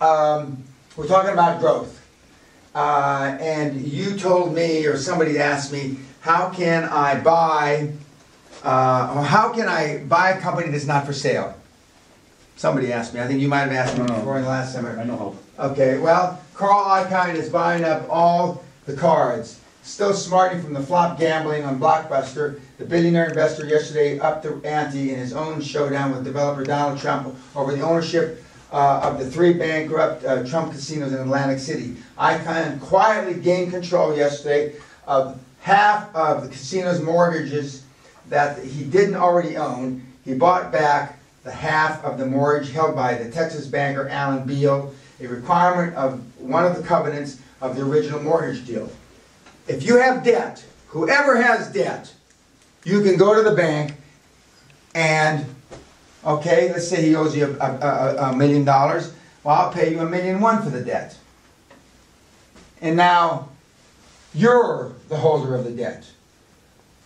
um, we're talking about growth. Uh, and you told me, or somebody asked me, how can I buy, uh, or how can I buy a company that's not for sale? Somebody asked me, I think you might have asked me No, no. before in the last summer. I know Okay, well, Carl Icahn is buying up all the cards. Still smarting from the flop gambling on Blockbuster. The billionaire investor yesterday upped the ante in his own showdown with developer Donald Trump over the ownership uh, of the three bankrupt uh, Trump casinos in Atlantic City. Icahn quietly gained control yesterday of half of the casino's mortgages that he didn't already own. He bought back the half of the mortgage held by the Texas banker Alan Beal, a requirement of one of the covenants of the original mortgage deal. If you have debt, whoever has debt, you can go to the bank and, okay, let's say he owes you a, a, a, million dollars, well, I'll pay you a million one for the debt. And now, you're the holder of the debt.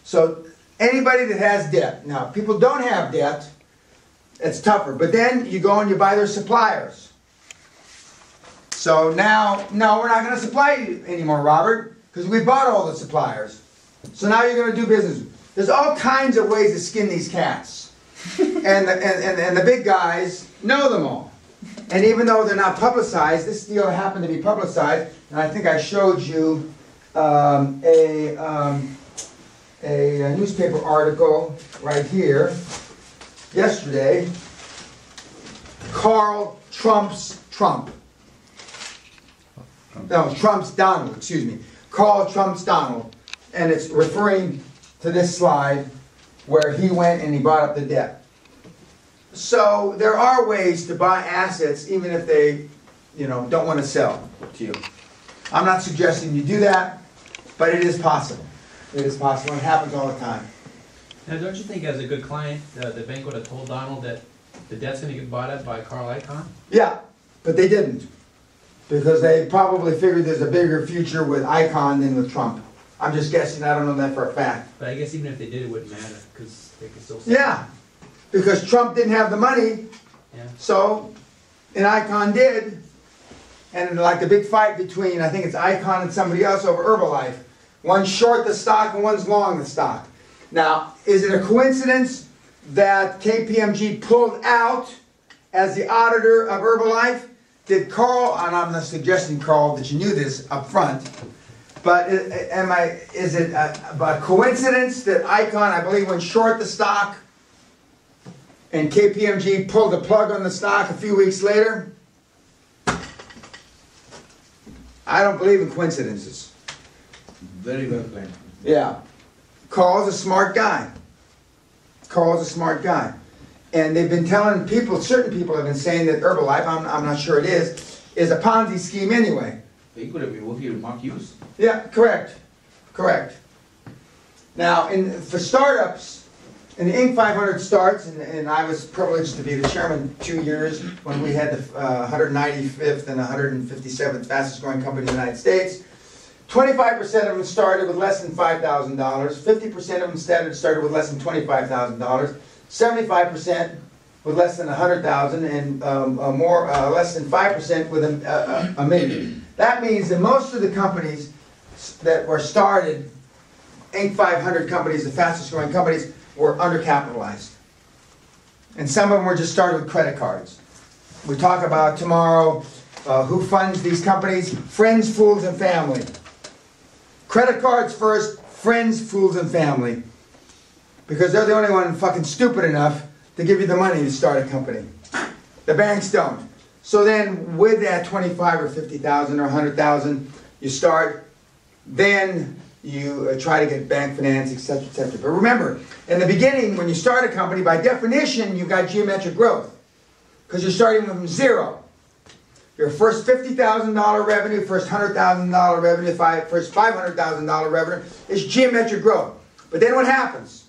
So, anybody that has debt, now, people don't have debt, it's tougher, but then you go and you buy their suppliers. So now, no, we're not gonna supply you anymore, Robert, because we bought all the suppliers. So now you're gonna do business. There's all kinds of ways to skin these cats. And, the, and, and, and the big guys know them all. And even though they're not publicized, this deal happened to be publicized, and I think I showed you um, a, um, a, a newspaper article right here yesterday. Carl Trump's Trump. No, Trump's Donald, excuse me. Carl Trump's Donald. And it's referring to this slide where he went and he bought up the debt. So there are ways to buy assets even if they, you know, don't want to sell to you. I'm not suggesting you do that, but it is possible. It is possible. It happens all the time. Now, don't you think as a good client, uh, the bank would have told Donald that the debt's gonna get bought up by Carl Icahn? Yeah, but they didn't. Because they probably figured there's a bigger future with Icahn than with Trump. I'm just guessing, I don't know that for a fact. But I guess even if they did, it wouldn't matter, because they could still. sell. Yeah, because Trump didn't have the money, Yeah. so, and Icahn did. And like the big fight between, I think it's Icahn and somebody else over Herbalife. One's short the stock and one's long the stock. Now, is it a coincidence that KPMG pulled out as the auditor of Herbalife? Did Carl, and I'm not suggesting, Carl, that you knew this up front, but am I, is it a, a coincidence that Icahn, I believe, went short the stock and KPMG pulled the plug on the stock a few weeks later? I don't believe in coincidences. Very well planned. Yeah. Carl's a smart guy. Carl's a smart guy. And they've been telling people, certain people have been saying that Herbalife, I'm, I'm not sure it is, is a Ponzi scheme anyway. He could have working with Mark Hughes. Yeah, correct, correct. Now, in, for startups, and the Inc. 500 starts, and, and I was privileged to be the chairman two years when we had the uh, 195th and 157th fastest growing company in the United States. 25% of them started with less than $5,000. 50% of them started, started with less than $25,000. 75% with less than 100,000 and um, more, uh, less than 5% with a, a, a million. That means that most of the companies that were started, Inc. 500 companies, the fastest growing companies, were undercapitalized. And some of them were just started with credit cards. We talk about tomorrow uh, who funds these companies friends, fools, and family. Credit cards first, friends, fools, and family. Because they're the only one fucking stupid enough to give you the money to start a company. The banks don't. So then with that 25 or 50,000 or 100,000, you start, then you uh, try to get bank finance, etc., cetera, et cetera. But remember, in the beginning, when you start a company, by definition, you've got geometric growth. Because you're starting from zero. Your first $50,000 revenue, first $100,000 revenue, five, first $500,000 revenue is geometric growth. But then what happens?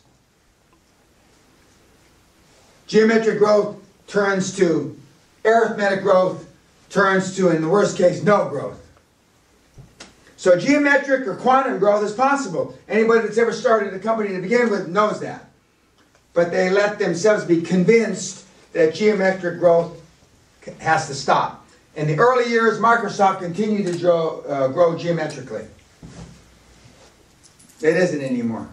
Geometric growth turns to arithmetic growth, turns to, in the worst case, no growth. So geometric or quantum growth is possible. Anybody that's ever started a company to begin with knows that. But they let themselves be convinced that geometric growth has to stop. In the early years, Microsoft continued to grow, uh, grow geometrically. It isn't anymore.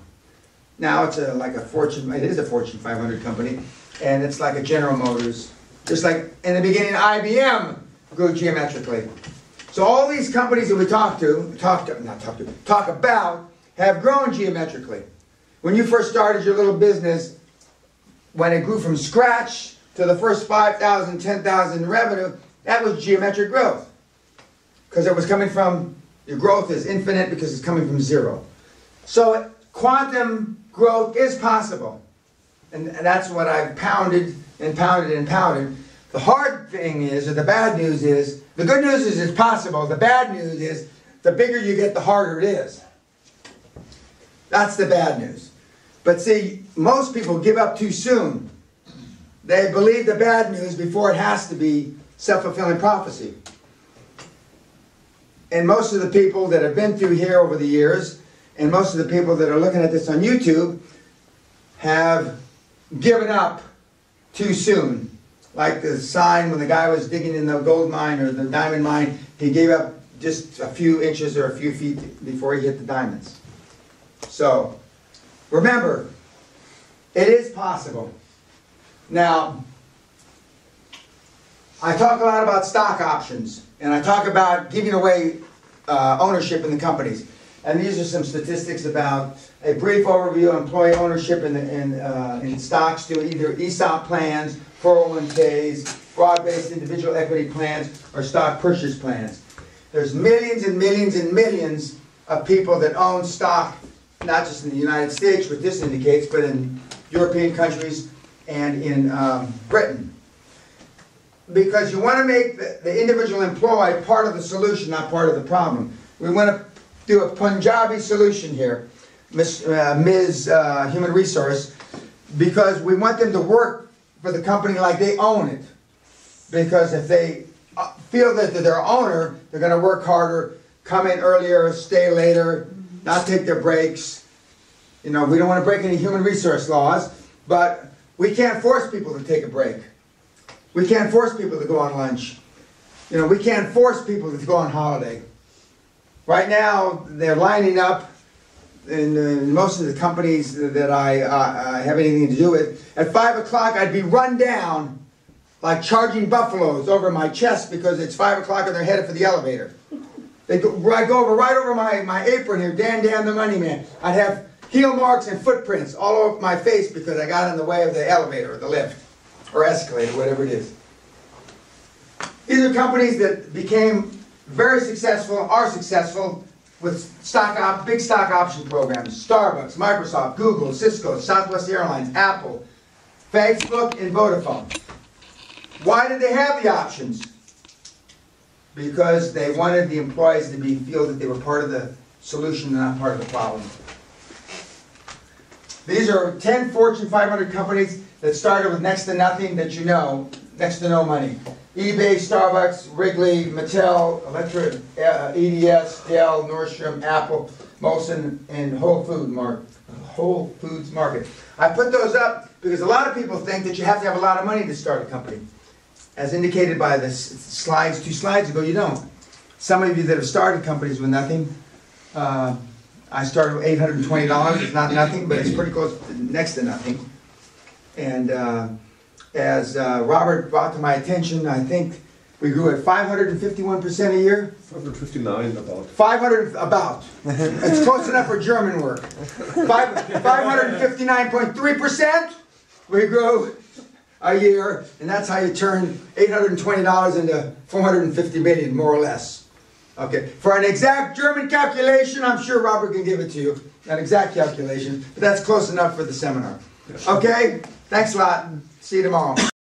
Now it's a, like a Fortune, it is a Fortune 500 company, and it's like a General Motors. Just like in the beginning, IBM grew geometrically. So all these companies that we talk to, talk to, not talk to, talk about, have grown geometrically. When you first started your little business, when it grew from scratch to the first 5,000, 10,000 revenue, that was geometric growth. Because it was coming from, your growth is infinite because it's coming from zero. So quantum growth is possible. And and that's what I've pounded and pounded and pounded. The hard thing is, or the bad news is, the good news is it's possible. The bad news is, the bigger you get, the harder it is. That's the bad news. But see, most people give up too soon. They believe the bad news before it has to be self-fulfilling prophecy. And most of the people that have been through here over the years, and most of the people that are looking at this on YouTube, have given up too soon. Like the sign when the guy was digging in the gold mine or the diamond mine, he gave up just a few inches or a few feet before he hit the diamonds. So, remember, it is possible. Now, I talk a lot about stock options, and I talk about giving away uh, ownership in the companies. And these are some statistics about a brief overview of employee ownership in, the, in, uh, in stocks through either ESOP plans, 401ks, broad-based individual equity plans, or stock purchase plans. There's millions and millions and millions of people that own stock, not just in the United States, which this indicates, but in European countries and in um, Britain. Because you want to make the, the individual employee part of the solution, not part of the problem. We want to do a Punjabi solution here, Ms. Uh, Ms. Uh, Human Resource, because we want them to work for the company like they own it. Because if they uh, feel that they're their owner, they're going to work harder, come in earlier, stay later, not take their breaks. You know, we don't want to break any human resource laws, but we can't force people to take a break. We can't force people to go on lunch. You know, we can't force people to go on holiday. Right now, they're lining up in, uh, most of the companies that I, uh, I have anything to do with. At 5 o'clock, I'd be run down like charging buffaloes over my chest because it's 5 o'clock and they're headed for the elevator. They go, I go over right over my, my apron here, Dan Dan the Money Man. I'd have heel marks and footprints all over my face because I got in the way of the elevator or the lift or escalator, whatever it is. These are companies that became very successful, are successful with stock op, big stock option programs. Starbucks, Microsoft, Google, Cisco, Southwest Airlines, Apple, Facebook, and Vodafone. Why did they have the options? Because they wanted the employees to be feel that they were part of the solution and not part of the problem. These are 10 Fortune 500 companies that started with next to nothing that you know, next to no money. eBay, Starbucks, Wrigley, Mattel, Electra, uh, EDS, Dell, Nordstrom, Apple, Molson, and Whole Food Mark, Whole Foods Market. I put those up because a lot of people think that you have to have a lot of money to start a company. As indicated by the slides, two slides ago, you don't. Some of you that have started companies with nothing, uh, I started with eight hundred and twenty dollars. It's not nothing, but it's pretty close, next to nothing. And uh, as uh, Robert brought to my attention, I think we grew at five hundred and fifty-one percent a year. 559 about. Five hundred about. It's close enough for German work. Five five hundred and fifty-nine point three percent. We grew a year, and that's how you turn eight hundred and twenty dollars into four hundred and fifty million, more or less. Okay, for an exact German calculation, I'm sure Robert can give it to you, an exact calculation, but that's close enough for the seminar. Okay, thanks a lot, and see you tomorrow.